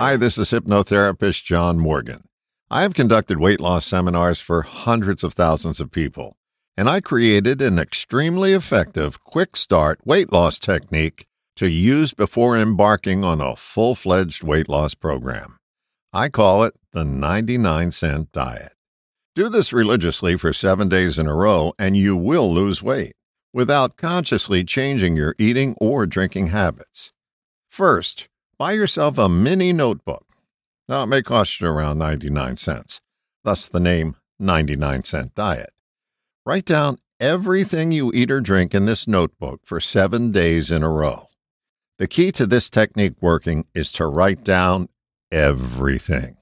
Hi, this is hypnotherapist John Morgan. I have conducted weight loss seminars for hundreds of thousands of people, and I created an extremely effective quick start weight loss technique to use before embarking on a full fledged weight loss program. I call it the 99 cent diet. Do this religiously for seven days in a row, and you will lose weight without consciously changing your eating or drinking habits. First, buy yourself a mini notebook. Now, it may cost you around 99 cents, thus the name 99 Cent Diet. Write down everything you eat or drink in this notebook for seven days in a row. The key to this technique working is to write down everything.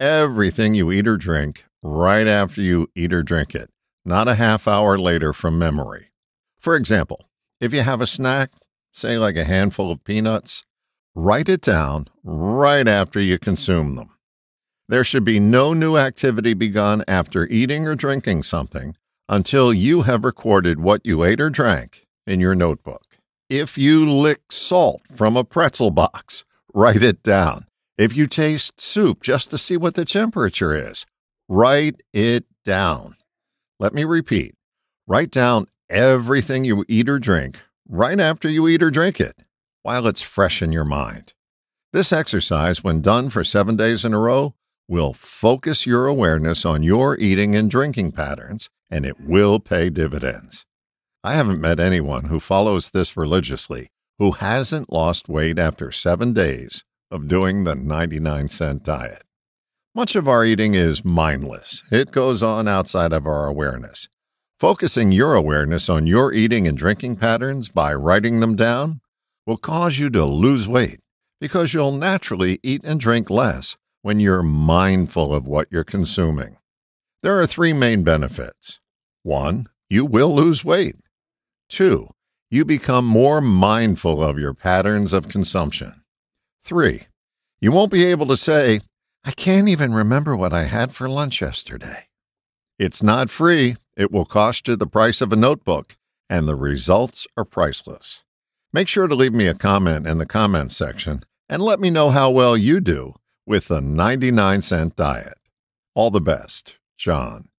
Everything you eat or drink right after you eat or drink it, not a half hour later from memory. For example, if you have a snack, say like a handful of peanuts, write it down right after you consume them. There should be no new activity begun after eating or drinking something until you have recorded what you ate or drank in your notebook. If you lick salt from a pretzel box, write it down. If you taste soup just to see what the temperature is, write it down. Let me repeat write down everything you eat or drink right after you eat or drink it while it's fresh in your mind. This exercise, when done for seven days in a row, will focus your awareness on your eating and drinking patterns, and it will pay dividends. I haven't met anyone who follows this religiously who hasn't lost weight after seven days of doing the 99 cent diet. Much of our eating is mindless, it goes on outside of our awareness. Focusing your awareness on your eating and drinking patterns by writing them down will cause you to lose weight because you'll naturally eat and drink less when you're mindful of what you're consuming. There are three main benefits. One, you will lose weight. Two, you become more mindful of your patterns of consumption. Three, you won't be able to say, I can't even remember what I had for lunch yesterday. It's not free. It will cost you the price of a notebook, and the results are priceless. Make sure to leave me a comment in the comments section and let me know how well you do with the 99 cent diet. All the best, John.